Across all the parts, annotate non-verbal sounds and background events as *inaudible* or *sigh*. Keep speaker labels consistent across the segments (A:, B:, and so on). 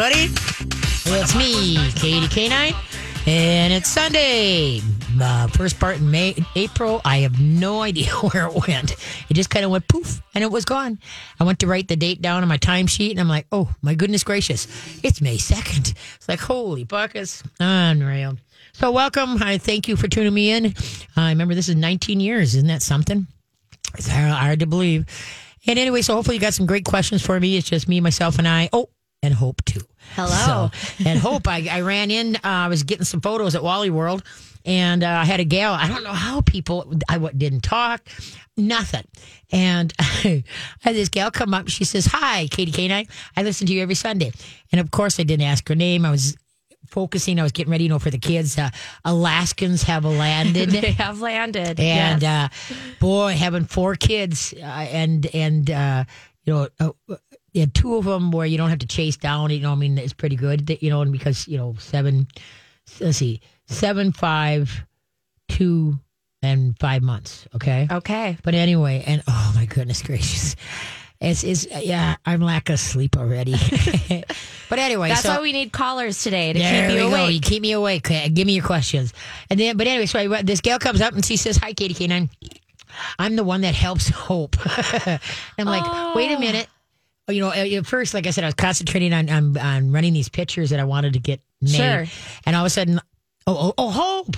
A: everybody. It's me, Katie K9, and it's Sunday. Uh, first part in May, April. I have no idea *laughs* where it went. It just kind of went poof, and it was gone. I went to write the date down on my timesheet, and I'm like, oh my goodness gracious, it's May 2nd. It's like, holy buckets, unreal. So, welcome. I thank you for tuning me in. I remember this is 19 years. Isn't that something? It's hard to believe. And anyway, so hopefully you got some great questions for me. It's just me, myself, and I. Oh, and Hope too.
B: Hello.
A: So, and Hope, I, I ran in. Uh, I was getting some photos at Wally World, and uh, I had a gal. I don't know how people. I didn't talk, nothing. And *laughs* I had this gal come up. She says, "Hi, Katie K9. I listen to you every Sunday." And of course, I didn't ask her name. I was focusing. I was getting ready, you know, for the kids. Uh, Alaskans have landed. *laughs*
B: they have landed.
A: And
B: yes.
A: uh, boy, having four kids uh, and and uh, you know, uh, yeah, two of them where you don't have to chase down. You know, I mean, it's pretty good. You know, and because you know, seven. Let's see, seven, five, two, and five months. Okay.
B: okay.
A: But anyway, and oh my goodness gracious. It's, it's yeah, I'm lack of sleep already. *laughs* but anyway,
B: That's
A: so
B: why we need callers today to keep you
A: we go.
B: awake.
A: You keep me awake. Give me your questions. And then, but anyway, so I, this gal comes up and she says, "Hi, Katie K9. I'm the one that helps *laughs* Hope." *laughs* I'm like, wait a
B: Oh.
A: minute. You know, at first, like I said, I was concentrating on, on on running these pictures that I wanted to get made,
B: Sure.
A: and all of a sudden. Oh, oh, oh, Hope.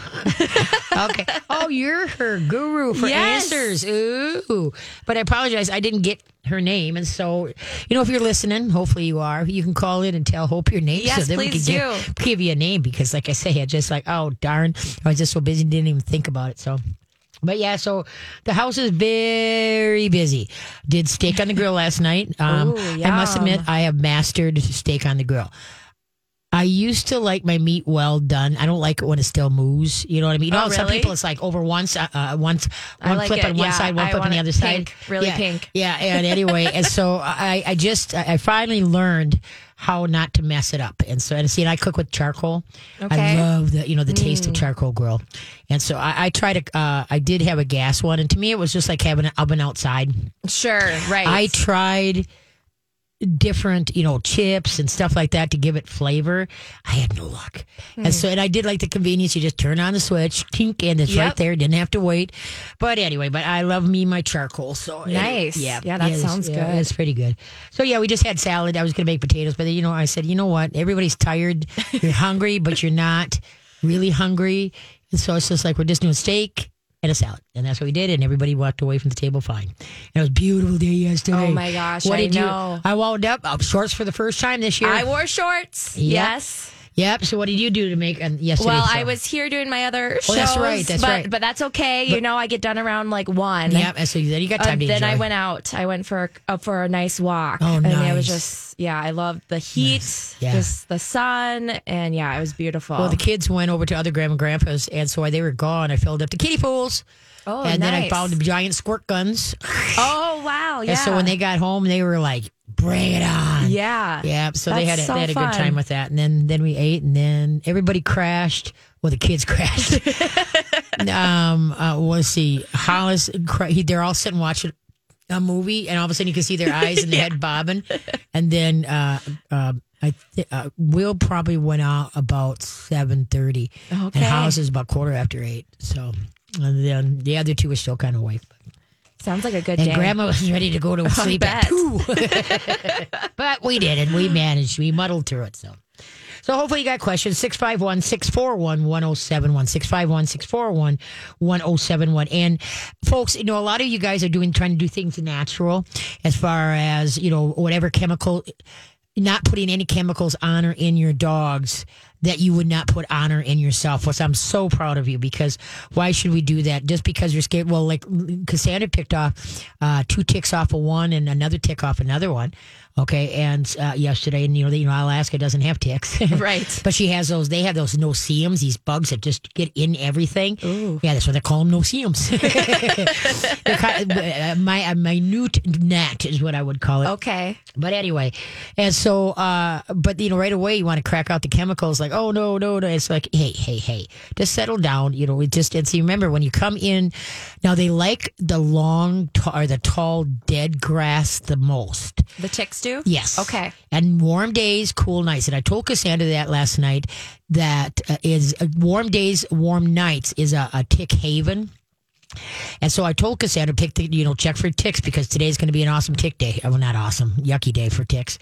A: *laughs* okay. Oh, you're her guru for
B: Yes.
A: answers. Ooh. But I apologize. I didn't get her name. And so, you know, if you're listening, hopefully you are, you can call in and tell Hope your name.
B: Yes,
A: so then we can give, give you a name because, like I say, I just like, oh, darn. I was just so busy, didn't even think about it. So, but yeah, so the house is very busy. Did steak on the grill last night. *laughs* Um,
B: Ooh,
A: I must admit, I have mastered steak on the grill. I used to like my meat well done. I don't like it when it still moves. You know what I mean? You
B: Oh,
A: know, some people it's like over once, uh, uh, once one
B: like
A: flip
B: it.
A: on one
B: Yeah,
A: side, one
B: I
A: flip on the other side.
B: pink, really
A: yeah,
B: pink.
A: Yeah, and anyway, and so *laughs* I, I just, I finally learned how not to mess it up. And so, and see, and I cook with charcoal. I
B: Okay. Mm.
A: love the, you know, the taste of charcoal grill. And so I, I try to, uh, I did have a gas one, and to me, it was just like having an oven outside.
B: Sure. Right.
A: I tried different, you know, chips and stuff like that to give it flavor. I had no luck.
B: Hmm.
A: And so, and I did like the convenience. You just turn on the switch, tink, and it's right there. Didn't have to wait. But anyway, but I love me my charcoal. So it-
B: Nice.
A: yeah,
B: Yeah, that sounds
A: yeah,
B: good.
A: It's pretty good. So yeah, we just had salad. I was going to make potatoes, but you know, I said, you know what? Everybody's tired. *laughs* You're hungry, but you're not really hungry. And so it's just like we're just doing steak and a salad, and that's what we did. And everybody walked away from the table fine. And it was a beautiful day yesterday.
B: Oh, my gosh,
A: What
B: I
A: did
B: know.
A: you? I wound up uh, shorts for the first time this year.
B: I wore shorts.
A: Yep.
B: Yes.
A: Yep. So what did you do to make um, yesterday?
B: Well,
A: show?
B: I was here doing my other shows.
A: Oh, that's right, that's
B: but,
A: right.
B: But that's okay. you know, I get done around like one.
A: Yep. So then you got time
B: Uh,
A: to
B: then I went out. I went for a, uh, for a nice walk.
A: Oh,
B: And it
A: nice.
B: was just yeah. I loved the heat,
A: Yeah.
B: just the sun, and yeah, it was beautiful.
A: Well, the kids went over to other grandma and grandpas, and so while they were gone, I filled up the kiddie pools.
B: Oh,
A: and then I found the giant squirt guns.
B: Oh wow! Yeah.
A: And so when they got home, they were like, "Bring it on!"
B: yeah
A: Yeah, so they had a,
B: so
A: they had a good
B: fun.
A: time with that, and then then we ate, and then everybody crashed. Well, the kids *laughs* crashed. *laughs* um, uh, let's see, Hollis, he, they're all sitting watching a movie, and all of a sudden you can see their eyes and the *laughs* head bobbing, and then uh, uh, I th- uh, Will probably went out about seven thirty,
B: Okay.
A: and Hollis is about quarter after eight. So, and then the other two were still kind of awake.
B: sounds like a good
A: And
B: day.
A: grandma was ready to go to *laughs* sleep at two. *laughs* *laughs* but we did and We managed. We muddled through it. So. So hopefully you got questions. 651 641 1071. 651 641 1071. And folks, you know, a lot of you guys are doing, trying to do things natural as far as, you know, whatever chemical, not putting any chemicals on or in your dogs that you would not put honor in yourself. Which I'm so proud of you because why should we do that? Just because you're scared? Well, like Cassandra picked off uh, two ticks off of one and another tick off another one. Okay, and uh, yesterday, and you know, you know, Alaska doesn't have ticks, *laughs*
B: Right.
A: But she has those. They have those no-see-ums, these bugs that just get in everything. Yeah, that's why they call them *laughs* *laughs* they're uh, my a minute gnat is what I would call it.
B: Okay.
A: But anyway, and so, uh, but you know, right away you want to crack out the chemicals, like, oh no, no, no. It's like, hey, hey, hey, just settle down. You know, it just and so you remember when you come in. Now they like the long t- or the tall dead grass the most.
B: The ticks do?
A: Yes.
B: Okay.
A: And warm days, cool nights. And I told Cassandra that last night. That uh, is uh, warm days, warm nights is a, a tick haven. And so I told Cassandra pick the you know check for ticks because today's going to be an awesome tick day. Oh, not awesome, yucky day for ticks.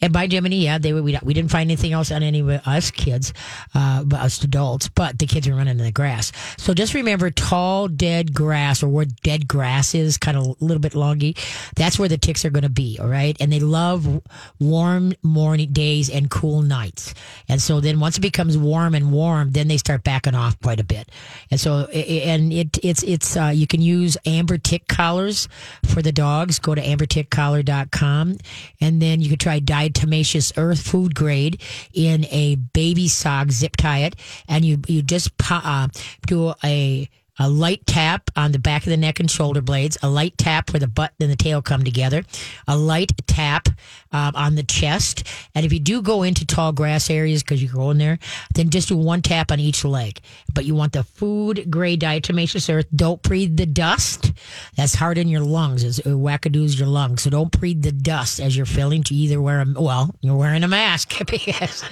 A: And by Jiminy, yeah, they were, we we didn't find anything else on any of us kids, uh, but us adults. But the kids are running in the grass. So just remember, tall dead grass or where dead grass is, kind of a little bit longy. That's where the ticks are going to be. All right, and they love warm morning days and cool nights. And so then once it becomes warm and warm, then they start backing off quite a bit. And so and it it's it's uh, you can use amber tick collars for the dogs. Go to ambertickcollar.com and then you can try diatomaceous earth food grade in a baby sock zip tie it. And you you just uh, do a a light tap on the back of the neck and shoulder blades, a light tap where the butt and the tail come together, a light tap um, on the chest. And if you do go into tall grass areas because you go in there, then just do one tap on each leg. But you want the food grade diatomaceous earth. Don't breathe the dust. That's hard in your lungs. It wackadoos your lungs. So don't breathe the dust as you're filling to either wear a, well, you're wearing a mask *laughs* because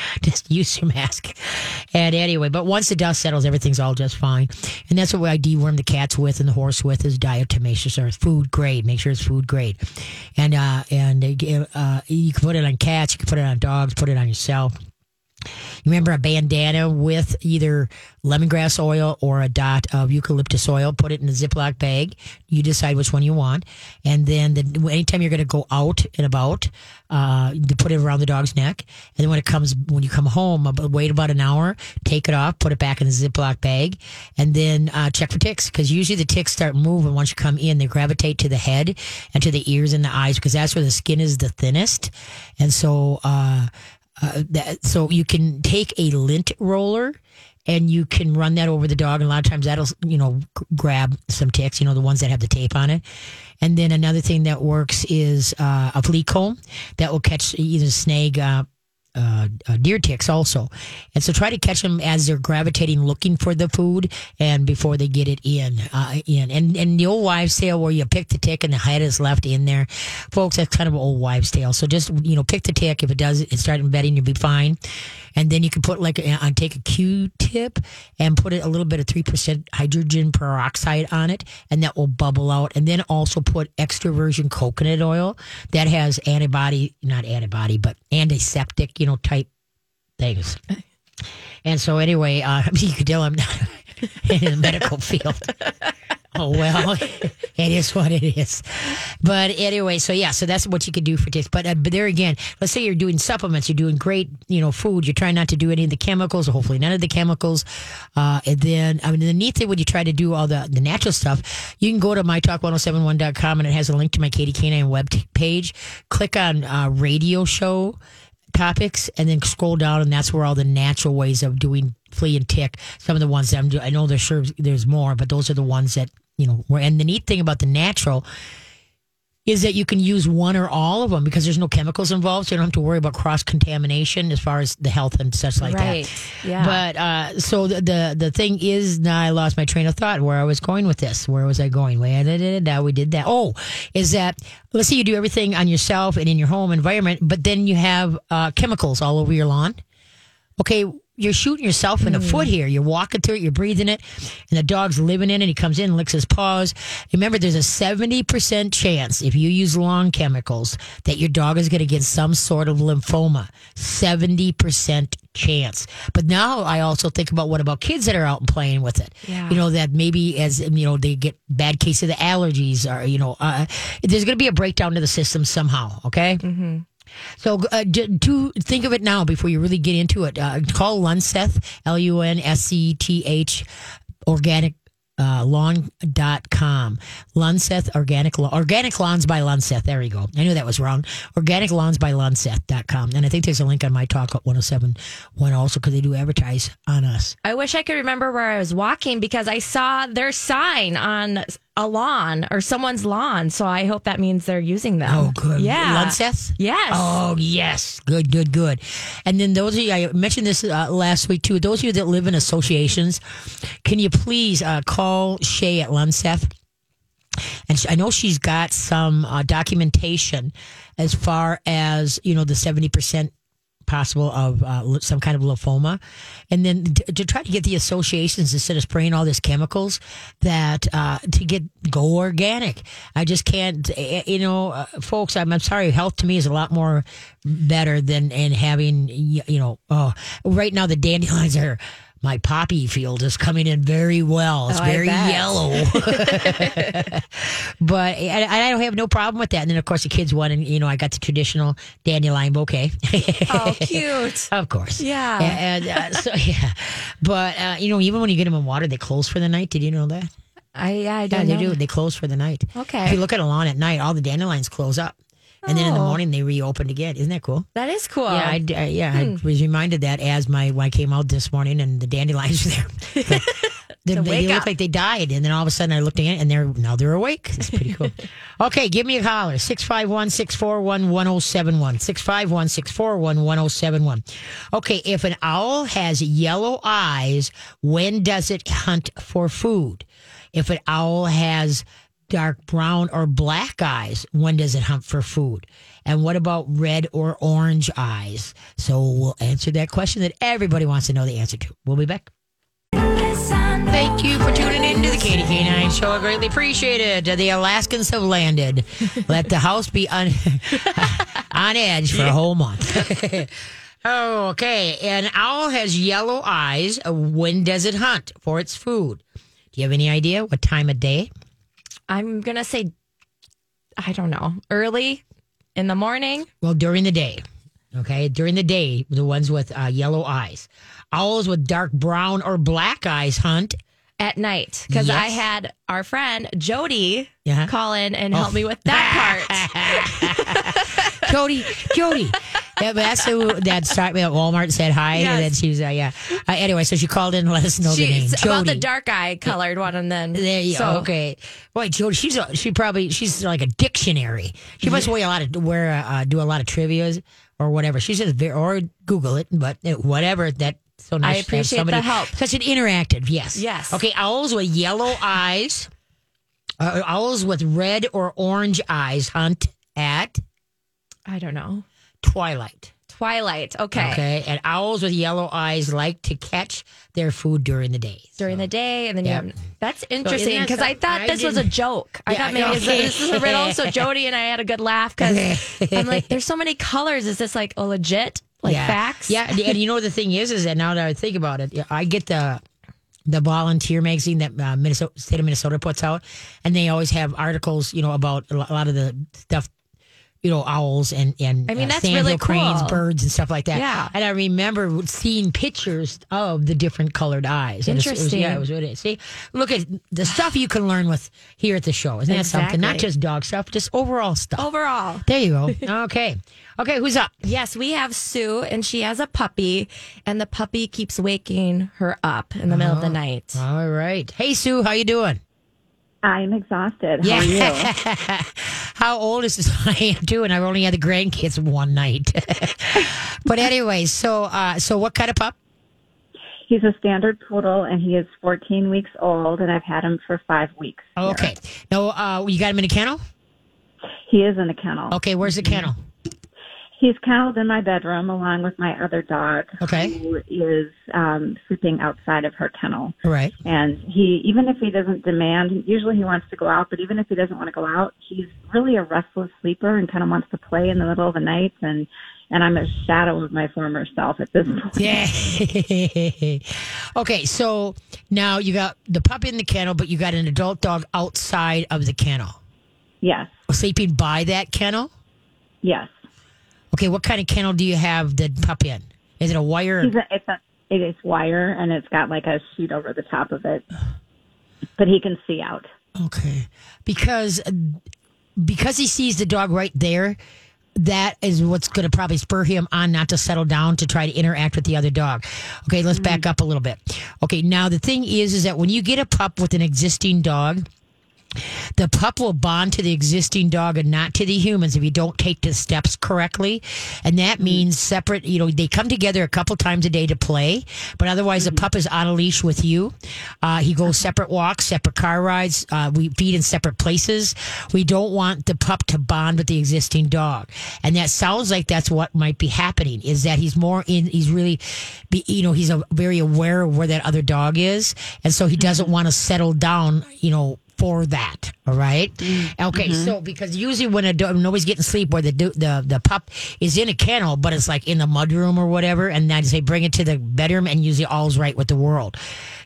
A: *laughs* just use your mask. And anyway, but once the dust settles, everything's all just fine. And that's what I deworm the cats with and the horse with is diatomaceous earth, food grade. Make sure it's food grade. And uh, and uh, you can put it on cats, you can put it on dogs, put it on yourself. You remember a bandana with either lemongrass oil or a dot of eucalyptus oil. Put it in a Ziploc bag. You decide which one you want, and then the, anytime you're going to go out and about, uh, put it around the dog's neck. And then when it comes, when you come home, wait about an hour, take it off, put it back in the Ziploc bag, and then uh, check for ticks because usually the ticks start moving once you come in. They gravitate to the head and to the ears and the eyes because that's where the skin is the thinnest, and so. Uh, uh, that, so you can take a lint roller and you can run that over the dog. And a lot of times that'll you know g- grab some ticks you know the ones that have the tape on it. And then another thing that works is uh, a flea comb that will catch either snag uh, uh, uh, deer ticks also. And so try to catch them as they're gravitating looking for the food and before they get it in. Uh, in and and the old wives' tale where you pick the tick and the head is left in there, folks. That's kind of an old wives' tale. So just you know pick the tick. If it does, it start embedding, you'll be fine. And then you can put like a, take a Q-tip and put it a little bit of three percent hydrogen peroxide on it, and that will bubble out. And then also put extra virgin coconut oil that has antibody, not antibody, but antiseptic, you know, type things. And so anyway, uh, *laughs* you could tell I'm not *laughs* in the medical field. Oh well, *laughs* it is what it is. But anyway, so yeah, so that's what you could do for ticks. But uh, but there again, let's say you're doing supplements, you're doing great, you know, food. You're trying not to do any of the chemicals, hopefully none of the chemicals. Uh, and then I mean, the neat thing when you try to do all the the natural stuff, you can go to mytalk1071.com and it has a link to my Katie Canine web page. Click on uh, radio show topics and then scroll down and that's where all the natural ways of doing flea and tick some of the ones that i'm doing i know there's sure there's more but those are the ones that you know were and the neat thing about the natural is that you can use one or all of them because there's no chemicals involved so you don't have to worry about cross contamination as far as the health and such like
B: Right.
A: that
B: Yeah.
A: but uh so the, the the thing is now i lost my train of thought where i was going with this. Where was i going? Where da, da, we did that. Oh is that let's say you do everything on yourself and in your home environment but then you have uh, chemicals all over your lawn. Okay you're shooting yourself in the foot here. You're walking through it, you're breathing it, and the dog's living in it. He comes in and licks his paws. Remember, there's a 70% chance if you use lawn chemicals that your dog is going to get some sort of lymphoma. 70% chance. But now I also think about what about kids that are out and playing with it?
B: Yeah.
A: You know, that maybe as, you know, they get bad case of the allergies or, you know, uh, there's going to be a breakdown to the system somehow. Okay. So uh, d- do think of it now before you really get into it. Uh, call Lunseth, L U N S E T H, organic. Uh, lawn.com Lunseth organic lawn organic lawns by Lunseth. There you go. I knew that was wrong. Organic lawns by Lunseth.com and I think there's a link on my talk at 1071 also because they do advertise on us.
B: I wish I could remember where I was walking because I saw their sign on a lawn or someone's lawn. So I hope that means they're using them.
A: Oh, good.
B: Yeah.
A: Lunseth?
B: Yes.
A: Oh, yes. Good, good, good. And then those of you, I mentioned this uh, last week too, those of you that live in associations, can you please uh, call Shay at Lunseth? And she, I know she's got some uh, documentation as far as, you know, the 70% possible of uh, some kind of lymphoma. And then d- to try to get the associations instead of spraying all these chemicals that uh, to get go organic. I just can't, eh, you know, uh, folks, I'm, I'm sorry. Health to me is a lot more better than and having, you know, oh, right now the dandelions are. My poppy field is coming in very well. It's
B: Oh,
A: very yellow *laughs* but I, I don't have no problem with that. And then of course the kids won, and you know I got the traditional dandelion bouquet.
B: Oh, cute. *laughs*
A: of course,
B: Yeah.
A: And uh, so *laughs* yeah, but uh, you know even when you get them in water, they close for the night. Did you know that?
B: I yeah, I
A: Yeah,
B: don't
A: they
B: know.
A: do. They close for the night.
B: Okay.
A: If you look at a lawn at night, all the dandelions close up, and then in the
B: Oh.
A: morning they reopened again. Isn't that cool?
B: That is cool.
A: Yeah, I, d- uh, yeah,
B: Hmm.
A: I was reminded that as my when I came out this morning and the dandelions were there. *laughs* They, they,
B: wake
A: look
B: up.
A: like they died, and then all of a sudden I looked in and they're now they're awake. It's pretty cool. *laughs* okay, give me a holler 651 641 1071. 651 641 1071. Okay, if an owl has yellow eyes, when does it hunt for food? If an owl has dark brown or black eyes, when does it hunt for food? And what about red or orange eyes? So we'll answer that question that everybody wants to know the answer to. We'll be back. Thank you for tuning in to the Katie K9 show. I greatly appreciate it. The Alaskans have landed. *laughs* Let the house be on, *laughs* on edge for a whole month. oh, *laughs* okay. An owl has yellow eyes. When does it hunt for its food? Do you have any idea what time of day?
B: I'm gonna say I don't know. Early in the morning.
A: Well, during the day. Okay, during the day, the ones with uh, yellow eyes. Owls with dark brown or black eyes hunt.
B: At night, because I had our friend Jody
A: Yeah.
B: call in and help me with that part. *laughs*
A: Jody, Jody. Yeah, but that's who that started me at Walmart and said hi. And then she was, uh, yeah. Uh, anyway, so she called in and let us know the name. Jody.
B: about the dark eye colored one, and then
A: There you
B: so,
A: go. Okay. Boy, Jody, she's a, she probably she's like a dictionary. She must weigh a lot of wear uh, do a lot of trivia's or whatever. She's just or Google it, but uh, whatever. That so nice. to have
B: appreciate
A: somebody,
B: the help.
A: Such an interactive. Yes.
B: Yes.
A: Okay. Owls with yellow eyes. Uh, owls with red or orange eyes hunt at
B: I don't know.
A: twilight.
B: Twilight. Okay.
A: Okay. And owls with yellow eyes like to catch their food during the day.
B: During the day, and then
A: Yeah.
B: you have. That's interesting
A: that
B: because I
A: something-
B: thought
A: I
B: this was a
A: didn't-
B: joke. I
A: Yeah,
B: thought maybe this is a riddle. So *laughs* Jody and I had a good laugh because I'm like, *laughs* there's so many colors. Is this like a legit like
A: yeah.
B: facts?
A: Yeah, and- you know the thing is, is that now that I think about it, I get the the volunteer magazine that uh, Minnesota state of Minnesota puts out, and they always have articles, you know, about a lot of the stuff. You know, owls and and
B: I mean,
A: uh,
B: that's
A: sandhill
B: really
A: cranes,
B: cool.
A: birds, and stuff like that.
B: Yeah.
A: and I remember seeing pictures of the different colored eyes. And it's- It was,
B: Interesting.
A: yeah, it was really. See, look at the stuff you can learn with here at the show. Isn't that something? Not just dog stuff, just overall stuff.
B: Overall,
A: There you go. *laughs* Okay, okay. Who's up?
B: yes, we have Sue, and she has a puppy, and the puppy keeps waking her up in the middle of the night.
A: All right. Hey, Sue, how you doing?
C: I'm exhausted. How are you? *laughs*
A: How old is this? *laughs* I am too, and I've only had the grandkids one night. *laughs* but anyway, so uh, so what kind of pup?
C: He's a standard poodle, and he is 14 weeks old, and I've had him for five weeks. Here.
A: okay. No, uh, you got him in a kennel.
C: He is in a kennel.
A: Okay, where's the kennel?
C: He's kenneled in my bedroom along with my other dog,
A: Okay.
C: who is um, sleeping outside of her kennel.
A: Right.
C: And he, even if he doesn't demand, usually he wants to go out, but even if he doesn't want to go out, he's really a restless sleeper and kind of wants to play in the middle of the night. And and I'm a shadow of my former self at this point.
A: Yeah. *laughs* okay, so now you got the pup in the kennel, but you got an adult dog outside of the kennel,
C: Yes,
A: sleeping by that kennel.
C: yes.
A: Okay, what kind of kennel do you have the pup in? Is it a wire?
C: He's a, it's a, it is wire and it's got like a sheet over the top of it, but he can see out.
A: Okay, because because he sees the dog right there, that is what's going to probably spur him on not to settle down to try to interact with the other dog. Okay, let's back mm. up a little bit. Okay, now the thing is, is that when you get a pup with an existing dog, the pup will bond to the existing dog and not to the humans if you don't take the steps correctly. And that means separate, you know, they come together a couple times a day to play, but otherwise the pup is on a leash with you. Uh, he goes separate walks, separate car rides. Uh, we feed in separate places. We don't want the pup to bond with the existing dog. And that sounds like that's what might be happening is that he's more in, he's really, be, you know, he's a, very aware of where that other dog is. And so he doesn't want to settle down, you know, for that. All right. Mm-hmm. Okay. Mm-hmm. So because usually when a dog, nobody's getting sleep, where the do- the the pup is in a kennel, but it's like in the mudroom or whatever, and then they bring it to the bedroom, and usually all's right with the world.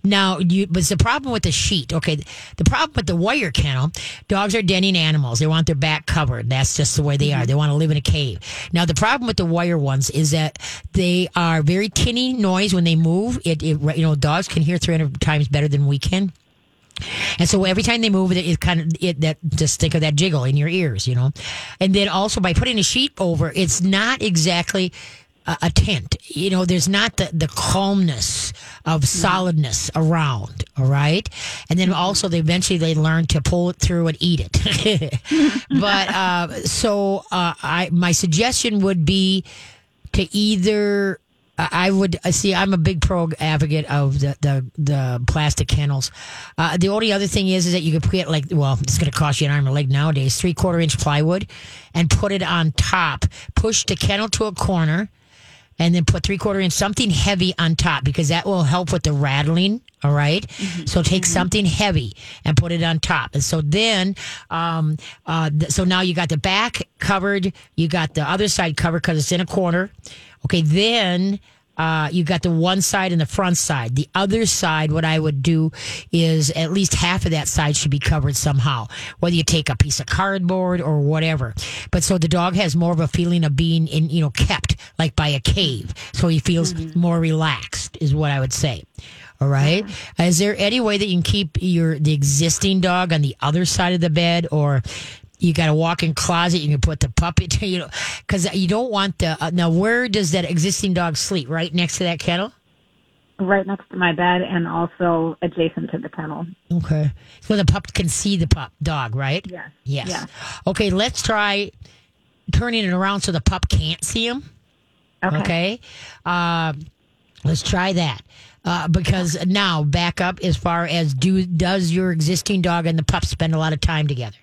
A: Now, you, but the problem with the sheet. Okay, the problem with the wire kennel, dogs are denning animals. They want their back covered. That's just the way they are. Mm-hmm. They want to live in a cave. Now, the problem with the wire ones is that they are very tinny noise when they move. It, it you know, dogs can hear 300 times better than we can. And so every time they move, it, it kind of it that just think of that jiggle in your ears, you know. And then also by putting a sheet over, it's not exactly a, a tent. You know, there's not the the calmness of solidness around. All right, and then also they eventually they learn to pull it through and eat it. *laughs* but uh, so uh, I my suggestion would be to either I I would uh, see. I'm a big pro advocate of the the, the plastic kennels. Uh, the only other thing is, is that you could put like, well, it's going to cost you an arm and a leg nowadays. Three quarter inch plywood, and put it on top. Push the kennel to a corner, and then put three quarter inch something heavy on top because that will help with the rattling. All right? So take something heavy and put it on top. And so then, um, uh, th- so now you got the back covered, you got the other side covered because it's in a corner. Okay, then uh, you got the one side and the front side. The other side, what I would do is at least half of that side should be covered somehow, whether you take a piece of cardboard or whatever. But so the dog has more of a feeling of being in, you know, kept like by a cave. So he feels more relaxed, is what I would say. All right. Is there any way that you can keep your the existing dog on the other side of the bed, or you got a walk-in closet? You can put the puppy, to, *laughs* you know, because you don't want the. Uh, now, where does that existing dog sleep? Right next to that kennel.
C: Right next to my bed and also adjacent to the kennel.
A: Okay. So the pup can see the pup dog, right?
C: Yes.
A: Yes.
C: Yes.
A: Okay. Let's try turning it around so the pup can't see him.
C: Okay.
A: Okay. Uh, let's try that. Uh, because now back up as far as do does your existing dog and the pup spend a lot of time together?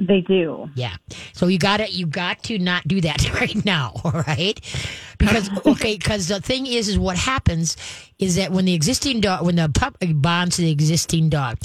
C: They do.
A: Yeah. So you got to you got to not do that *laughs* right now, all right? Because *laughs* okay, because the thing is, is what happens is that when the existing dog, when the pup bonds to the existing dog,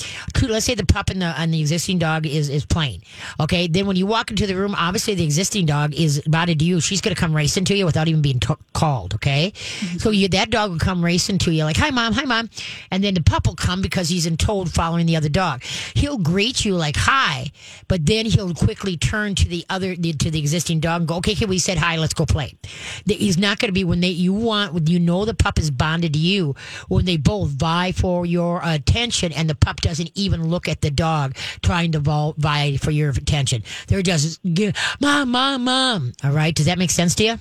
A: let's say the pup and the and the existing dog is is playing, okay. Then when you walk into the room, obviously the existing dog is bonded to you. She's going to come racing to you without even being t- called, okay. Mm-hmm. So you that dog will come racing to you like, "Hi, mom, hi, mom," and then the pup will come because he's in told following the other dog. He'll greet you like, "Hi," but then he'll quickly turn to the other the, to the existing dog and go, "Okay, okay, we said hi, let's go play." The- He's not going to be when they you want when you know the pup is bonded to you when they both vie for your attention and the pup doesn't even look at the dog trying to vie for your attention. They're just mom, mom, mom. All right, does that make sense to you?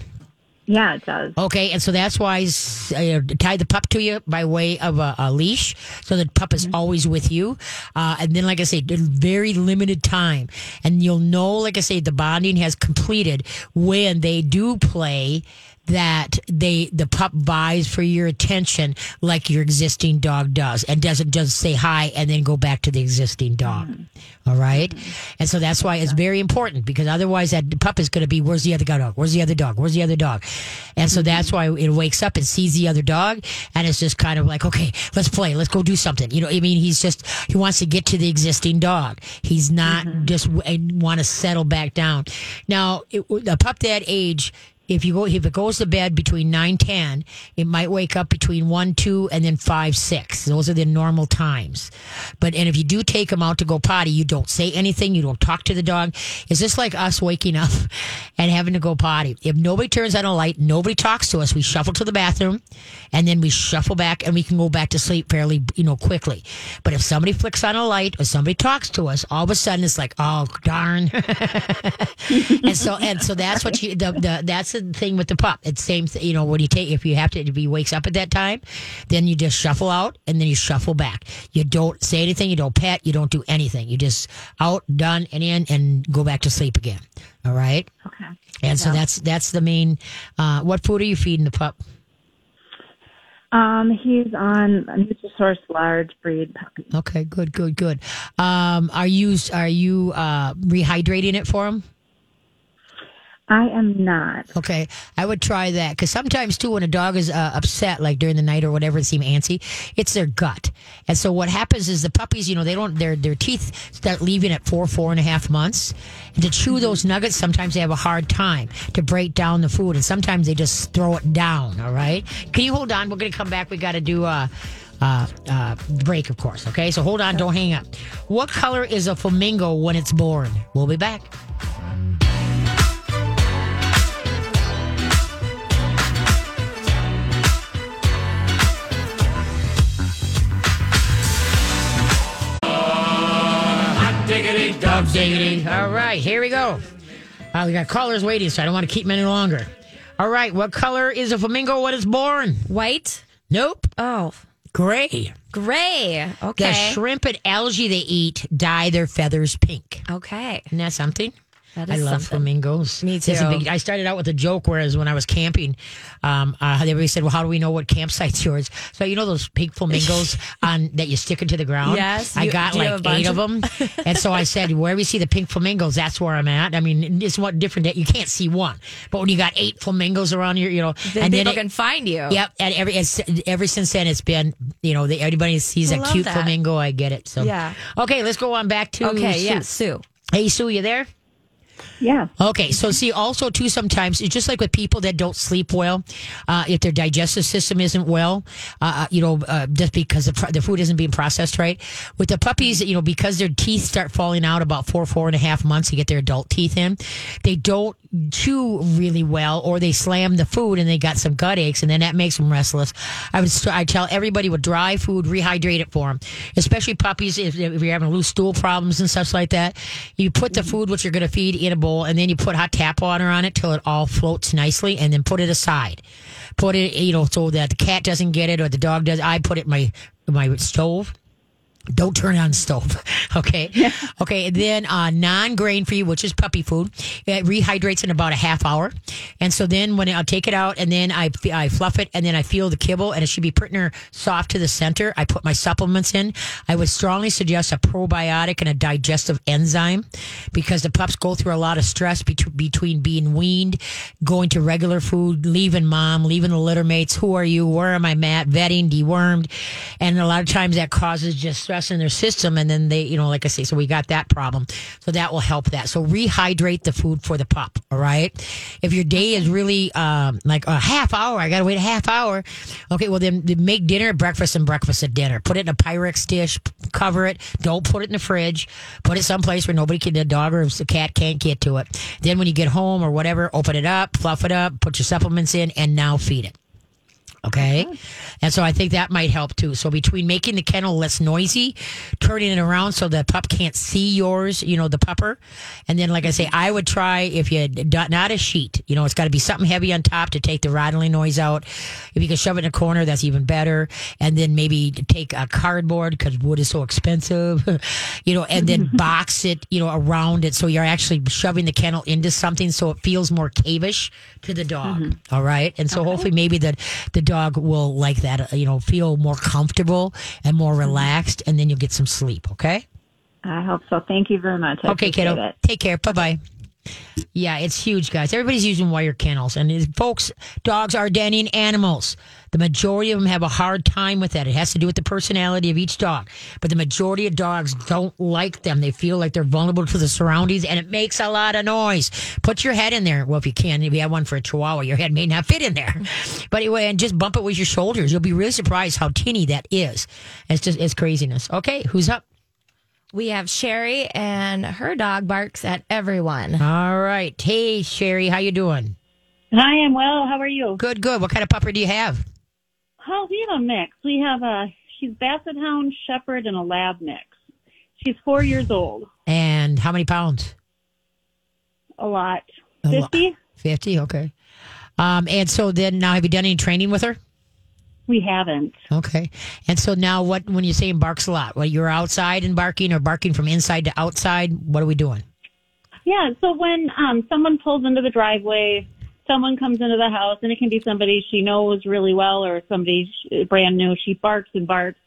C: Yeah, it does.
A: Okay, and so that's why uh, tie the pup to you by way of a, a leash, so the pup is always with you. Uh, and then, like I say, very limited time, and you'll know, like I say, the bonding has completed when they do play. That they the pup buys for your attention like your existing dog does, and doesn't just say hi and then go back to the existing dog. Mm-hmm. All right? and so that's why it's very important because otherwise that pup is going to be where's the other dog? Where's the other dog? Where's the other dog? And so that's mm-hmm. why it wakes up and sees the other dog, and it's just kind of like, okay, let's play, let's go do something. You know, I mean, he's just he wants to get to the existing dog. He's not mm-hmm. just want to settle back down. Now, it, a pup that age. If you go, if it goes to bed between nine ten, it might wake up between one two and then five six. Those are the normal times. But and if you do take them out to go potty, you don't say anything. You don't talk to the dog. is this like us waking up *laughs* and having to go potty. If nobody turns on a light, nobody talks to us. We shuffle to the bathroom, and then we shuffle back, and we can go back to sleep fairly, you know, quickly. But if somebody flicks on a light or somebody talks to us, all of a sudden it's like, oh darn. *laughs* and so and so that's what you the, the that's the thing with the pup. It's same, th- you know, when you take if you have to if he wakes up at that time, then you just shuffle out and then you shuffle back. You don't say anything, you don't pet, you don't do anything. You just out, done, and in, and go back to sleep again. All right.
C: Okay.
A: And so that's that's the main. Uh, what food are you feeding the pup?
C: Um, he's on a Nutrisource large breed puppy.
A: Okay, good, good, good. Um, are you are you uh, rehydrating it for him?
C: I am not.
A: Okay, I would try that because sometimes too, when a dog is uh, upset, like during the night or whatever, it seem antsy, it's their gut. And so what happens is the puppies, you know, they don't their their teeth start leaving at four four and a half months, and to chew those nuggets, sometimes they have a hard time to break down the food, and sometimes they just throw it down. All right, can you hold on? We're gonna come back. We got to do a. Uh, uh, break, of course. Okay, so hold on, don't hang up. What color is a flamingo when it's born? We'll be back. Diggity, dog diggity. All right, here we go. Uh, we got callers waiting, so I don't want to keep them any longer. All right, what color is a flamingo when it's born?
B: White?
A: Nope,
B: Oh,
A: gray.
B: gray. Okay.
A: The shrimp and algae they eat dye their feathers pink.
B: okay.
A: Isn't that something?
B: That
A: I love
B: something.
A: flamingos.
B: Me too.
A: big- I started out with a joke, whereas when I was camping, um, uh, everybody said, "Well, how do we know what campsite's *laughs* yours?" So you know those pink flamingos *laughs* on that you stick into the ground.
B: Yes,
A: I
B: you-
A: got like
B: have a bunch
A: eight of them, *laughs* and so I said, "Wherever you see the pink flamingos, that's where I'm at." I mean, it's what different that you can't see one, but when you got eight flamingos around here, you know,
B: Then
A: and
B: people
A: then it-
B: can find you.
A: Yep, and every it's, ever since then it's been you know the, everybody sees
B: I
A: a cute
B: that.
A: flamingo. I get it. So
B: Yeah.
A: Okay, let's go on back to
B: Okay.
A: Sue.
B: Yeah. Sue.
A: Hey Sue, you there?
C: Yeah.
A: Okay, so see, also too, sometimes it's just like with people that don't sleep well, uh, if their digestive system isn't well, uh, you know, uh, just because the, the food isn't being processed right. With the puppies, you know, because their teeth start falling out about four, four and a half months to get their adult teeth in, they don't chew really well, or they slam the food and they got some gut aches, and then that makes them restless. I would, I tell everybody with dry food, rehydrate it for them, especially puppies. If, if you're having loose stool problems and stuff like that, you put the food which you're going to feed in a bowl, and then you put hot tap water on it till it all floats nicely, and then put it aside. Put it, you know, so that the cat doesn't get it or the dog does. I put it in my my stove. Don't turn on the stove. *laughs* Okay. Okay. And then uh, non grain free, which is puppy food, it rehydrates in about a half hour. And so then when I take it out and then I, I fluff it and then I feel the kibble and it should be pretty soft to the center. I put my supplements in. I would strongly suggest a probiotic and a digestive enzyme because the pups go through a lot of stress bet- between being weaned, going to regular food, leaving mom, leaving the litter mates. Who are you? Where am I at? Vetting, dewormed. And a lot of times that causes just stress in their system. And then they, you know, like I say, so we got that problem. So that will help that. So rehydrate the food for the pup. All right. If your day is really um, like a half hour, I got to wait a half hour. Okay. Well, then make dinner breakfast and breakfast at dinner. Put it in a Pyrex dish, cover it. Don't put it in the fridge. Put it someplace where nobody can, the dog or the cat can't get to it. Then when you get home or whatever, open it up, fluff it up, put your supplements in, and now feed it. Okay. Mm-hmm. And so I think that might help too. So between making the kennel less noisy, turning it around so the pup can't see yours, you know, the pupper. And then, like I say, I would try if you, not a sheet, you know, it's got to be something heavy on top to take the rattling noise out. If you can shove it in a corner, that's even better. And then maybe take a cardboard because wood is so expensive, *laughs* you know, and then *laughs* box it, you know, around it. So you're actually shoving the kennel into something so it feels more cavish to the dog. Mm-hmm. All right. And so hopefully maybe the, the dog will like that, uh, you know, feel more comfortable and more relaxed and then you'll get some sleep. Okay.
C: I hope so. Thank you very much. I
A: Okay, kiddo.
C: it.
A: Take care. Bye bye. Yeah, it's huge, guys. Everybody's using wire kennels, and folks, dogs are denning animals. The majority of them have a hard time with that. It has to do with the personality of each dog, but the majority of dogs don't like them. They feel like they're vulnerable to the surroundings, and it makes a lot of noise. Put your head in there. Well, if you can, if you have one for a Chihuahua, your head may not fit in there. *laughs* But anyway, and just bump it with your shoulders. You'll be really surprised how teeny that is. It's just it's craziness. Okay, who's up?
B: We have Sherry, and her dog barks at everyone.
A: All right. Hey, Sherry, how you doing?
D: Hi, I'm well. How are you?
A: Good, good. What kind of pupper do you have?
D: Oh, we have a mix. We have a she's Basset Hound, Shepherd, and a Lab mix. She's four years old.
A: And how many pounds?
D: A lot.
A: A lot.
D: Fifty.
A: 50, okay. Um, and so then now, have you done any training with her?
D: We haven't.
A: Okay. And so now, what when you say barks a lot? Well, you're outside and barking, or barking from inside to outside. What are we doing?
D: Yeah. So when um, someone pulls into the driveway, someone comes into the house, and it can be somebody she knows really well or somebody brand new. She barks and barks.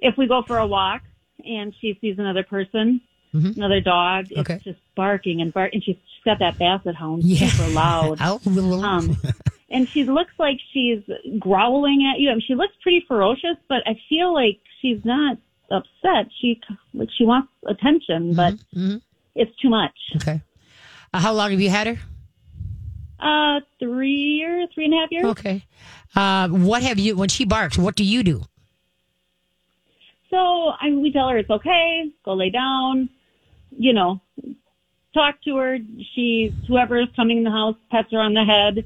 D: If we go for a walk and she sees another person, another dog, it's just barking and barking. And she's, she's got that basset hound,
A: Yeah.
D: super loud. *laughs*
A: Oh,
D: Um, and she looks like she's growling at you. I mean, she looks pretty ferocious, but I feel like she's not upset. She like she wants attention, but
A: mhm.
D: it's too much.
A: okay. Uh, how long have you had her?
D: Uh, three years, three and a half years.
A: Okay. Uh, what have you when she barks? What do you do?
D: So I mean, we tell her it's okay, go lay down, you know, talk to her. She, whoever is coming in the house, pets her on the head,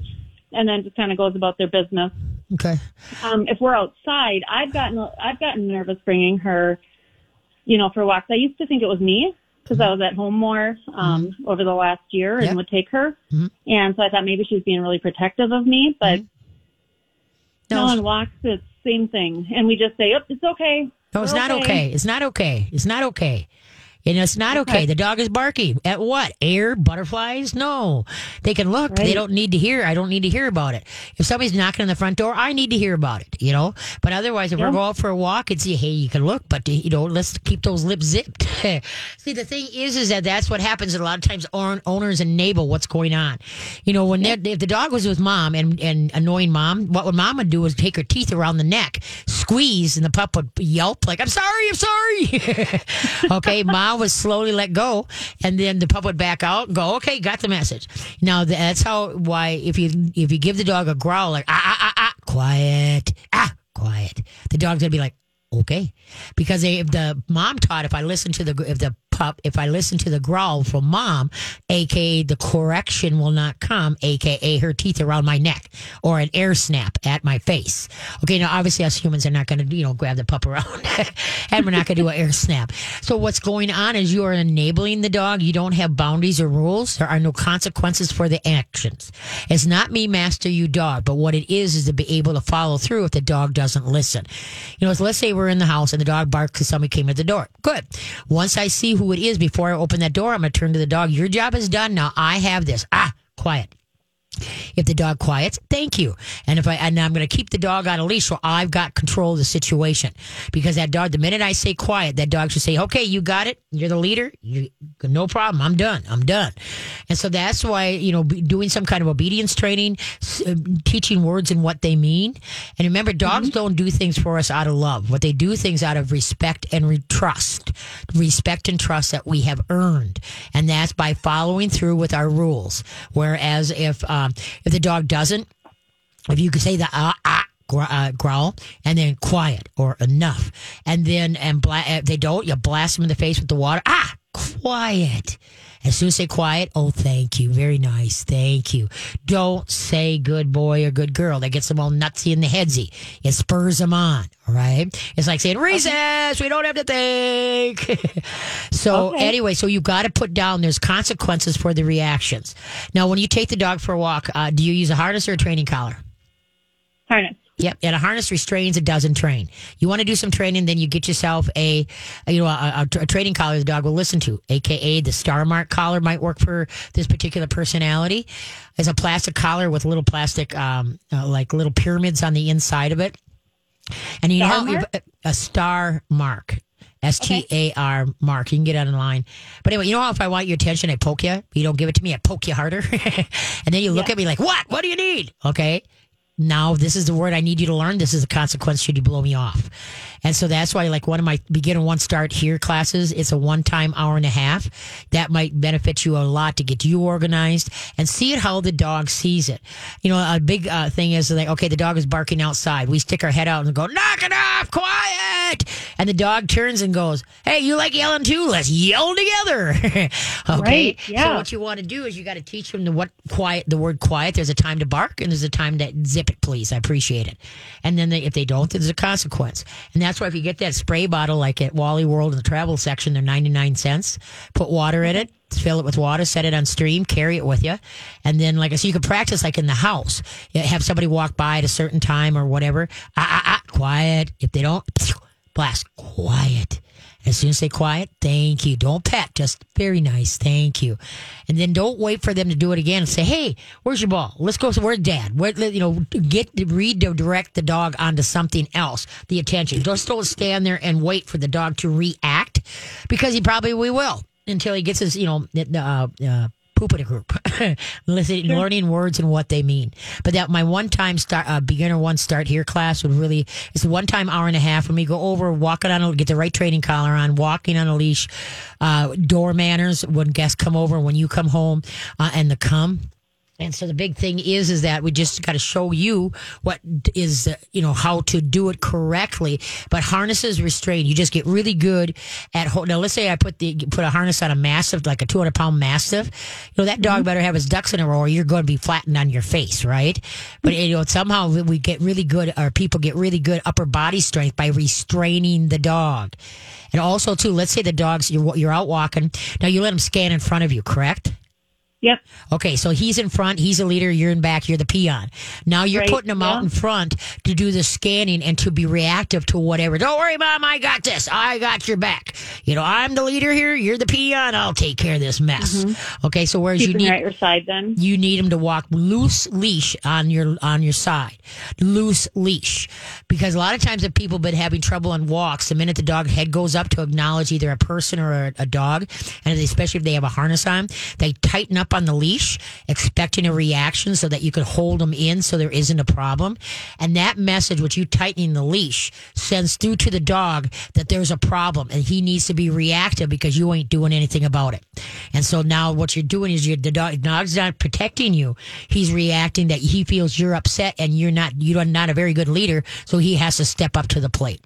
D: and then just kind of goes about their business.
A: Okay.
D: Um, if we're outside, I've gotten I've gotten nervous bringing her, you know, for walks. I used to think it was me because I was at home more um, over the last year and
A: Yep.
D: would take her,
A: Mhm.
D: and so I thought maybe she was being really protective of me. But
A: No,
D: no, on walks, it's the same thing, and we just say, "Oh, it's okay."
A: No, it's not okay. It's not okay. It's not okay. And it's not okay.
D: Okay.
A: The dog is barking at what? Air, butterflies? No. They can look. They don't need to hear. I don't need to hear about it. If somebody's knocking on the front door, I need to hear about it, you know? But otherwise, if we're going out for a walk and see, hey, you can look, but, you know, let's keep those lips zipped. *laughs* see, the thing is, is that that's what happens. A lot of times owners enable what's going on. You know, when they're if the dog was with mom and, and annoying mom, what would mom would do is take her teeth around the neck, squeeze, and the pup would yelp like, I'm sorry, I'm sorry. *laughs* okay, mom would slowly let go, and then the pup would back out go, okay, got the message. Now that's how why if you if you give the dog a growl like ah ah ah ah quiet ah quiet, the dog's gonna be like okay because if the mom taught if I listen to the if the pup if I listen to the growl from mom, aka the correction will not come, aka her teeth around my neck or an air snap at my face. Okay, now obviously us humans are not going to you know grab the pup around *laughs* and we're not going to do an air snap. So what's going on is you are enabling the dog. You don't have boundaries or rules. There are no consequences for the actions. It's not me master you dog, but what it is is to be able to follow through if the dog doesn't listen. You know, so let's say we're in the house and the dog barks because somebody came at the door. Good. Once I see who it is before I open that door, I'm going to turn to the dog. Your job is done. Now I have this. Ah, quiet. If the dog quiets, thank you. And if I and I'm going to keep the dog on a leash, so I've got control of the situation. Because that dog, the minute I say quiet, that dog should say, "Okay, you got it. You're the leader. You, no problem. I'm done. I'm done." And so that's why you know doing some kind of obedience training, uh, teaching words and what they mean. And remember, dogs don't do things for us out of love. What they do things out of respect and re- trust, respect and trust that we have earned, and that's by following through with our rules. Whereas if um, if the dog doesn't, if you could say the ah, ah, uh, growl and then quiet or enough, and then and bla- if they don't, you blast them in the face with the water. Ah, quiet. As soon as they say quiet, oh, thank you, very nice, thank you. Don't say good boy or good girl. That gets them all nutsy in the headsy. It spurs them on. All right, it's like saying recess. We don't have to think. *laughs* so
D: Okay.
A: anyway, so you got to put down. There's consequences for the reactions. Now, when you take the dog for a walk, uh, do you use a harness or a training collar?
D: Harness.
A: Yep, and a harness restrains, it doesn't train. You want to do some training, then you get yourself a, a, you know, a, a, a training collar the dog will listen to, aka the Star Mark collar might work for this particular personality. It's a plastic collar with little plastic, um, uh, like little pyramids on the inside of it, and you
D: Star
A: know a Star Mark. S T A R mark. You can get it online. But anyway, you know how if I want your attention, I poke you. You don't give it to me, I poke you harder. *laughs* and then you look at me like, what? What do you need? Okay. Now this is the word I need you to learn. This is the consequence should you blow me off. And so that's why like one of my beginner one start here classes, it's a one time hour and a half. That might benefit you a lot to get you organized and see it how the dog sees it. You know, a big uh, thing is like, okay, the dog is barking outside. We stick our head out and go, knock it off, quiet. And the dog turns and goes, hey, you like yelling too? Let's yell together. *laughs* okay.
D: Right,
A: So
D: yeah.
A: what you want to do is you got to teach them the what quiet, the word quiet. There's a time to bark and there's a time to zip it, please. I appreciate it. And then they, if they don't, there's a consequence. And that's why if you get that spray bottle like at Wally World in the travel section, they're 99 cents. Put water in it. Fill it with water, set it on stream, carry it with you, and then like I said, you can practice like in the house. You have somebody walk by at a certain time or whatever. Ah, ah, ah, quiet. If they don't, blast. Quiet. As soon as they quiet, thank you. Don't pet, just very nice, thank you. And then don't wait for them to do it again say, "Hey, where's your ball? Let's go. Where's Dad? Where, you know, get redirect the dog onto something else. The attention. Just don't stand there and wait for the dog to react, because he probably we will until he gets his, you know, uh, uh, poop in a group, *laughs* listening, learning words and what they mean. But that my one time start, uh, beginner one start here class would really, it's one time hour and a half when we go over walking on, a, get the right training collar on, walking on a leash, uh, door manners when guests come over, when you come home, uh, and the come. And so the big thing is, is that we just got to show you what is, uh, you know, how to do it correctly. But harnesses restrain. You just get really good at. Ho- now, let's say I put the put a harness on a mastiff, like a two hundred pound mastiff. You know that dog better have his ducks in a row, or you're going to be flattened on your face, right? But you know somehow we get really good, or people get really good upper body strength by restraining the dog. And also, too, let's say the dogs you're you're out walking. Now you let them scan in front of you, correct?
D: Yep.
A: Okay, so he's in front, he's a leader, you're in back, you're the peon. Now you're
D: Right,
A: putting him out in front to do the scanning and to be reactive to whatever. Don't worry, mom, I got this. I got your back. You know, I'm the leader here, you're the peon, I'll take care of this mess. Mm-hmm. Okay, so whereas you
D: Keeping
A: need
D: at your side then.
A: you need him to walk loose leash on your on your side loose leash because a lot of times if people have been having trouble on walks the minute the dog head goes up to acknowledge either a person or a, a dog and especially if they have a harness on they tighten up on the leash expecting a reaction so that you could hold them in so there isn't a problem and that message which you tightening the leash sends through to the dog that there's a problem and he needs to be reactive because you ain't doing anything about it and so now what you're doing is you're the dog, dog's not protecting you. He's reacting that he feels you're upset and you're not you're not a very good leader, so he has to step up to the plate.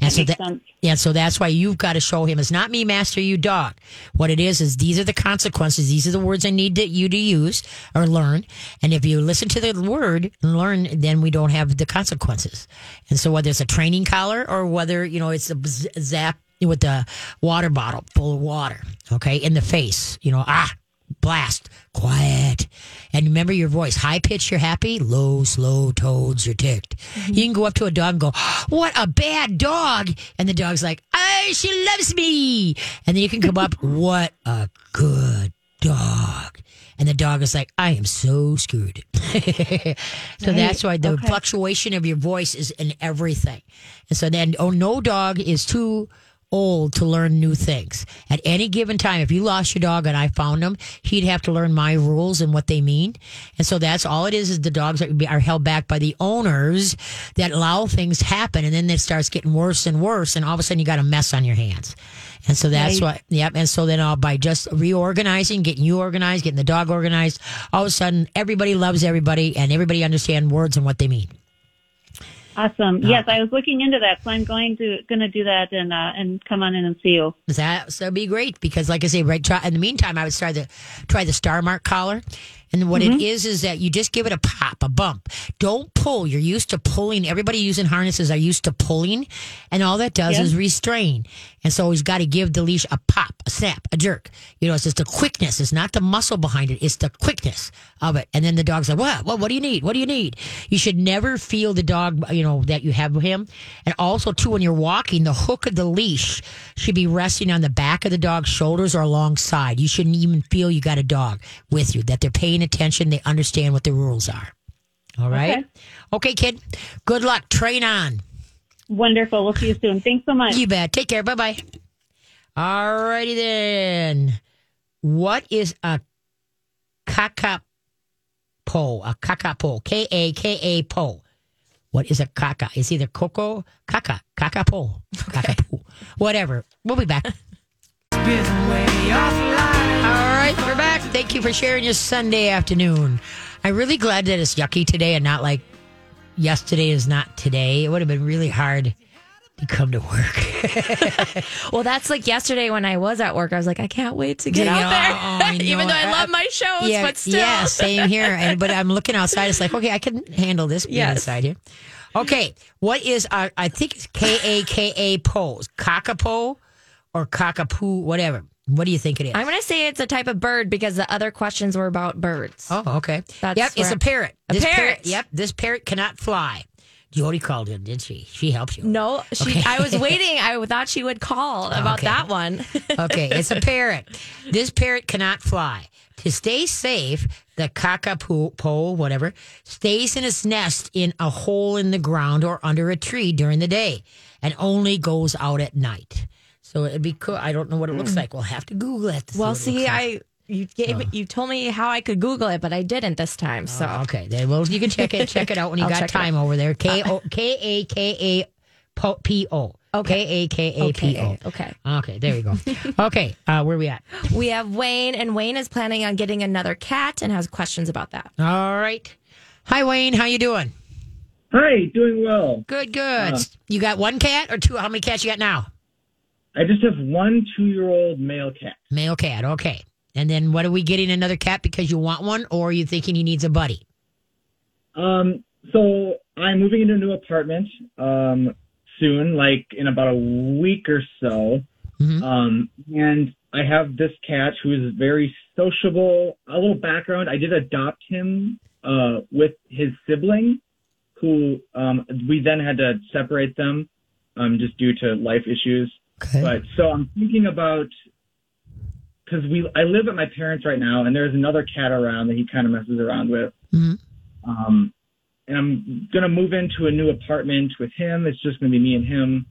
A: And so that,
D: sense.
A: yeah, so that's why you've got to show him it's not me, master you, dog. What it is is these are the consequences. These are the words I need to, you to use or learn. And if you listen to the word and learn, then we don't have the consequences. And so whether it's a training collar or whether you know it's a zap with the water bottle full of water, okay, in the face, you know, ah, blast, quiet. And remember your voice. High pitch, you're happy. Low, slow tones, you're ticked. You can go up to a dog and go, *gasps* What a bad dog. And the dog's like, Oh, she loves me. And then you can come up, *laughs* What a good dog. And the dog is like, I am so screwed. *laughs* so that's why the
D: Okay.
A: fluctuation of your voice is in everything. And so then, oh, no dog is too old to learn new things. At any given time, if you lost your dog and I found him, he'd have to learn my rules and what they mean. And so that's all it is, is the dogs are, are held back by the owners that allow things happen. And then it starts getting worse and worse. And all of a sudden you got a mess on your hands. And so that's
D: Right.
A: why, yep. And so then uh, by just reorganizing, getting you organized, getting the dog organized, all of a sudden everybody loves everybody and everybody understand words and what they mean.
D: Awesome. Yes, I was looking into that, so I'm going to going to do that and uh, and come on in and see you.
A: That so be great because, like I say, right. Try, in the meantime, I would try the try the Star Mark collar, and what it is is that you just give it a pop, a bump. Don't pull. You're used to pulling. Everybody using harnesses are used to pulling, and all that does
D: Yeah.
A: is restrain. And so he's got to give the leash a pop, a snap, a jerk. You know, it's just the quickness. It's not the muscle behind it. It's the quickness of it. And then the dog's like, what? What? What do you need? What do you need? You should never feel the dog, you know, that you have him. And also, too, when you're walking, the hook of the leash should be resting on the back of the dog's shoulders or alongside. You shouldn't even feel you got a dog with you, that they're paying attention. They understand what the rules are. All right.
D: Okay.
A: Okay, kid. Good luck. Train on.
D: Wonderful. We'll see you soon. Thanks so much.
A: You bet. Take care. Bye bye. All righty then. What is a kakapo? A kakapo. K A K A po. What is a kaka? It's either coco, kaka, kakapo, kakapo, whatever. We'll be back. All right, we're back. Thank you for sharing your Sunday afternoon. I'm really glad that it's yucky today and not like yesterday is not today. It would have been really hard to come to work. *laughs*
B: Well, that's like yesterday when I was at work. I was like, I can't wait to get out there.
A: oh, *laughs*
B: Even though I love my shows,
A: yeah,
B: but still.
A: yeah, same here. And but I'm looking outside. It's like, okay, I can handle this being
B: Yes.
A: inside here. Okay, what is our? I think it's K A K A pose, kakapo or kakapoo, whatever. What do you think it is?
B: I'm going to say it's a type of bird because the other questions were about birds.
A: oh, okay.
B: That's
A: yep, it's a parrot.
B: A
A: This
B: parrot.
A: Yep, this parrot cannot fly. Jody called in, didn't she? She helped you.
B: No, she.
A: Okay.
B: I was *laughs* waiting. I thought she would call about
A: Okay.
B: that one. *laughs*
A: Okay, it's a parrot. This parrot cannot fly. To stay safe, the kakapo, whatever, stays in its nest in a hole in the ground or under a tree during the day and only goes out at night. So it'd be cool. I don't know what it looks like. We'll have to Google it. to
B: Hmm. well,
A: what it
B: see,
A: looks like.
B: I you gave you told me how I could Google it, but I didn't this time. So
A: Oh, okay. Then well, you can check it. Check it out when you *laughs* got time over there. K O K A K A po- P O.
B: Okay.
A: K A K A P O.
B: okay, okay.
A: Okay, there you go. *laughs* Okay, uh, where we at?
B: We have Wayne, and Wayne is planning on getting another cat and has questions about that.
A: All right. Hi, Wayne. How you doing?
E: Hi, doing well.
A: Good, good. you got one cat or two? How many cats you got now?
E: I just have one two-year-old male cat.
A: Male cat. Okay. And then what are we getting another cat because you want one or are you thinking he needs a buddy?
E: Um, so I'm moving into a new apartment um, soon, like in about a week or so.
A: Mhm.
E: Um, and I have this cat who is very sociable. A little background: I did adopt him uh, with his sibling, who um, we then had to separate them um, just due to life issues.
A: Okay.
E: But so I'm thinking about because we I live at my parents right now, and there's another cat around that he kind of messes around with.
A: Mhm.
E: Um, and I'm gonna move into a new apartment with him. It's just gonna be me and him,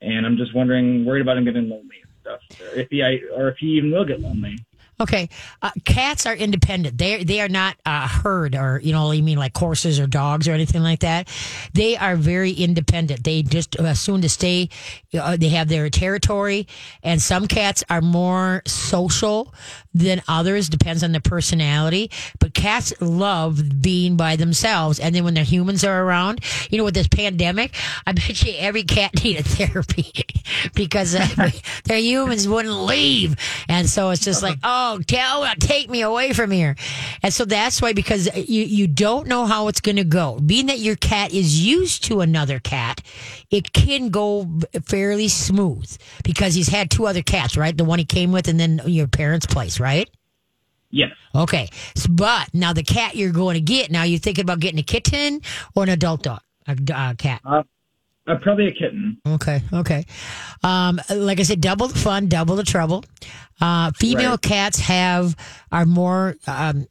E: and I'm just wondering, worried about him getting lonely and stuff, or if he I, or if he even will get lonely.
A: Okay, uh, cats are independent. They they are not a herd or you know you mean like horses or dogs or anything like that. They are very independent. They just uh, soon to stay. Uh, they have their territory, and some cats are more social than others. Depends on their personality. But cats love being by themselves, and then when their humans are around, you know, with this pandemic, I bet you every cat *laughs* needed therapy *laughs* because uh, *laughs* their humans wouldn't leave, and so it's just like, oh, tell, take me away from here, and so that's why because you you don't know how it's going to go. Being that your cat is used to another cat, it can go fairly smooth because he's had two other cats, right? The one he came with, and then your parents' place, right?
E: Yes.
A: Okay, but now the cat you're going to get, now you're thinking about getting a kitten or an adult dog, a uh, cat.
E: Uh, probably a kitten.
A: Okay, okay. Um, like I said, double the fun, double the trouble. Uh, female
E: Right.
A: cats have are more. Um,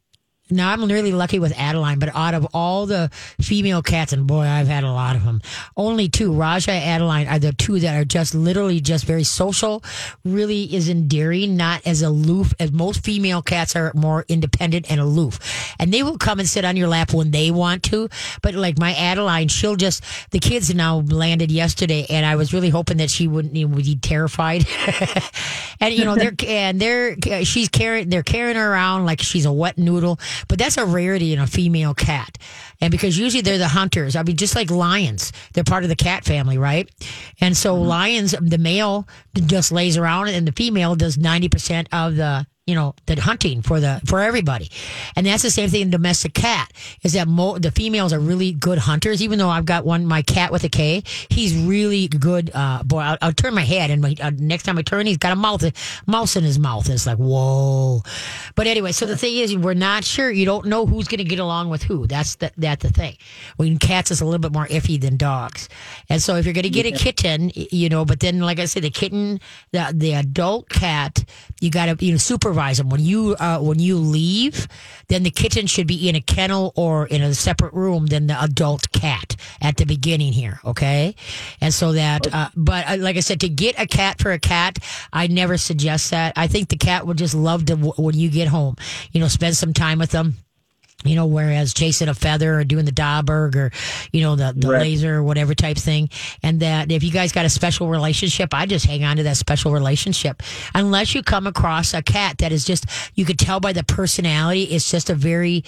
A: now I'm really lucky with Adeline, but out of all the female cats, and boy, I've had a lot of them. Only two, Raja and Adeline, are the two that are just literally just very social. Really is endearing, not as aloof as most female cats are. More independent and aloof, and they will come and sit on your lap when they want to. But like my Adeline, she'll just. The kids now landed yesterday, and I was really hoping that she wouldn't know, be terrified. *laughs* and you know they're and they're she's carrying they're carrying her around like she's a wet noodle but that's a rarity in a female cat. And because usually they're the hunters. I mean just like lions. They're part of the cat family right? And so mm-hmm. lions the male just lays around and the female does 90% of the you know the hunting for the for everybody. And that's the same thing in domestic cat is that mo- the females are really good hunters. Even though i've got one my cat with a k he's really good uh boy i'll, I'll turn my head and my, uh, next time i turn he's got a mouth mouse in his mouth. It's like whoa. But anyway so the thing is we're not sure. You don't know who's going to get along with who. That's the that's the thing. When cats is a little bit more iffy than dogs. And so if you're going to get a kitten you know but then like i said the kitten the the adult cat you got to you know supervise them. When you uh, when you leave then the kitten should be in a kennel or in a separate room than the adult cat at the beginning here okay? And so that uh, but uh, like i said to get a cat for a cat i never suggest that. I think the cat would just love to when you get home you know spend some time with them you know, whereas chasing a feather or doing the Da Bird or, you know, the, the
E: Right.
A: laser or whatever type thing. And that if you guys got a special relationship, I just hang on to that special relationship. Unless you come across a cat that is just, you could tell by the personality, it's just a very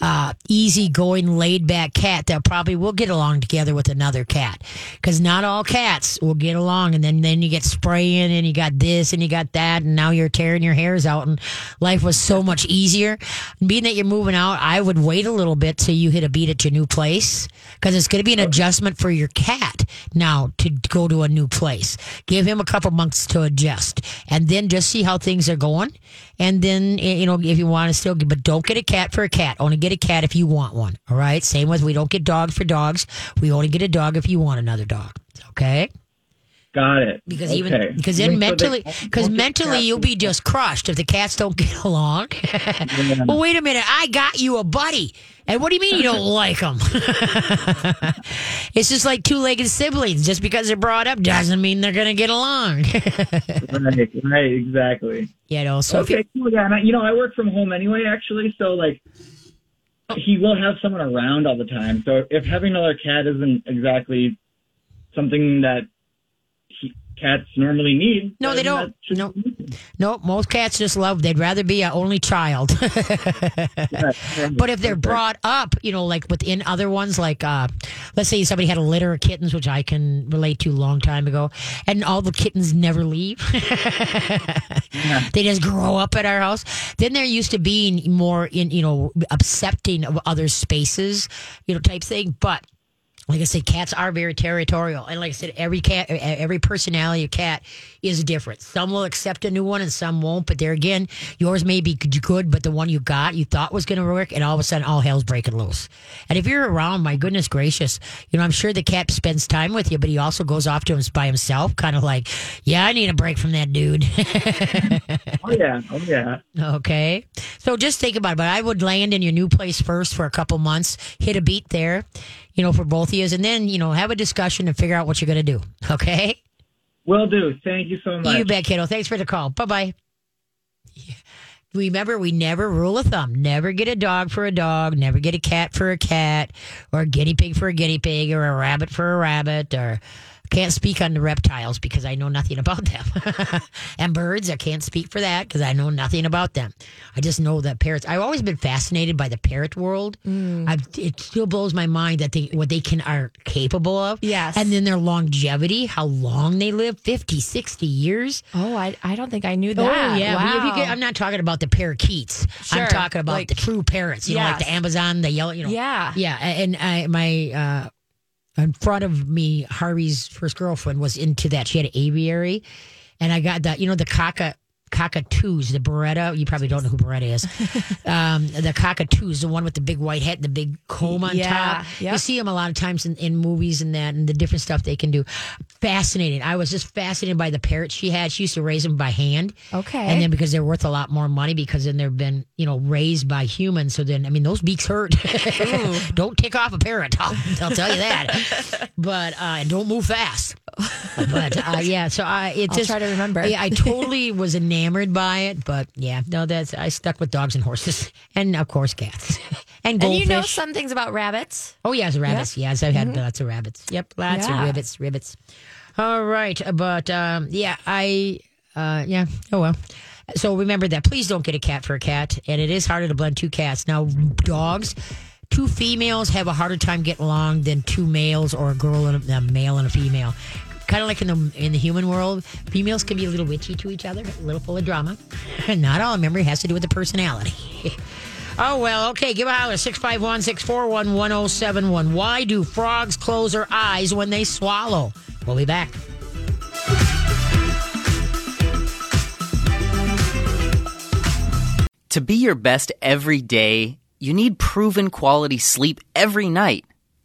A: uh, easygoing, laid back cat that probably will get along together with another cat. Because not all cats will get along. And then, then you get spraying and you got this and you got that. And now you're tearing your hairs out. And life was so much easier. Being that you're moving out, I would wait a little bit till you hit a beat at your new place because it's going to be an adjustment for your cat. now to go to a new place. Give him a couple months to adjust and then just see how things are going. And then, you know, if you want to still, get but don't get a cat for a cat. Only get a cat if you want one. All right. Same with we don't get dogs for dogs. We only get a dog if you want another dog. Okay.
E: Got it.
A: Because
E: Okay.
A: even because then mentally because mentally you'll be just crushed if the cats don't get along. *laughs* well, wait a minute, I got you a buddy, and what do you mean you don't *laughs* like them? *laughs* it's just like two-legged siblings. Just because they're brought up doesn't mean they're gonna get along.
E: right, right, exactly.
A: you know, so if you,
E: okay, cool. Yeah, and I, you know, I work from home anyway, actually. So like, oh. he will have someone around all the time. So if having another cat isn't exactly something that cats normally need,
A: No, they don't. No. no, most cats just love. They'd rather be an only child. *laughs* But if they're brought up, you know, like within other ones, like uh, let's say somebody had a litter of kittens, which I can relate to a long time ago, and all the kittens never leave. *laughs* They just grow up at our house. Then they're used to being more in, you know, accepting of other spaces, you know, type thing. But like I said, cats are very territorial, and like I said, every cat, every personality of cat is different. Some will accept a new one, and some won't. But there again, yours may be good, but the one you got, you thought was going to work, and all of a sudden, all hell's breaking loose. And if you're around, my goodness gracious, you know, I'm sure the cat spends time with you, but he also goes off to him by himself, kind of like, yeah, I need a break from that dude. *laughs*
E: Oh yeah, oh yeah.
A: Okay. So just think about it. But I would land in your new place first for a couple months, hit a beat there, you know, for both of you, and then, you know, have a discussion and figure out what you're going to do. Okay.
E: Will do. Thank you so much.
A: You bet, kiddo. Thanks for the call. Bye bye. Remember, we never rule a thumb. Never get a dog for a dog. Never get a cat for a cat, or a guinea pig for a guinea pig, or a rabbit for a rabbit, or can't speak on the reptiles because I know nothing about them. *laughs* and birds, I can't speak for that because I know nothing about them. I just know that parrots. I've always been fascinated by the parrot world. I've, it still blows my mind that they what they can are capable of.
B: Yes.
A: and then their longevity, how long they live 50, 60 years.
B: Oh, I, I don't think I knew that.
A: Oh yeah, but if you
B: Wow.
A: get- I'm not talking about the parakeets. I'm talking about
B: like-
A: the true parrots. You know, like the Amazon, the yellow. You know,
B: Yeah.
A: yeah. And I, my uh, in front of me, Harvey's first girlfriend was into that. She had an aviary, and I got that. You know, the cockatoo. Cockatoos, the Baretta. You probably don't know who Baretta is. *laughs* um, the cockatoos, the one with the big white head, and the big comb on
B: Yeah,
A: top.
B: yep.
A: You see them a lot of times in, in movies and that, and the different stuff they can do. Fascinating. I was just fascinated by the parrots she had. She used to raise them by hand.
B: Okay.
A: And then because they're worth a lot more money because then they've been, you know, raised by humans. So then, I mean, those beaks hurt. *laughs* don't take off a parrot. I'll, I'll tell you that. *laughs* but uh, don't move fast. But uh, yeah, so I it
B: I'll
A: just
B: try to remember.
A: Yeah, I totally was enamored by it. But yeah, no, that's I stuck with dogs and horses, *laughs* and of course cats *laughs* and
B: and you know some things about rabbits.
A: Oh yes, rabbits. Yes, I've had lots of rabbits. Yep, lots
B: Yeah.
A: of rabbits, rabbits. All right, but um, yeah, I uh, yeah. Oh well. So remember that. Please don't get a cat for a cat, and it is harder to blend two cats. Now, dogs, two females have a harder time getting along than two males or a girl and a, a male and a female. Kind of like in the in the human world, females can be a little witchy to each other, a little full of drama. *laughs* Not all. It has to do with the personality. *laughs* Oh, well, okay. Give a holler 651 641 1071. Why do frogs close their eyes when they swallow? We'll be back.
F: To be your best every day, you need proven quality sleep every night.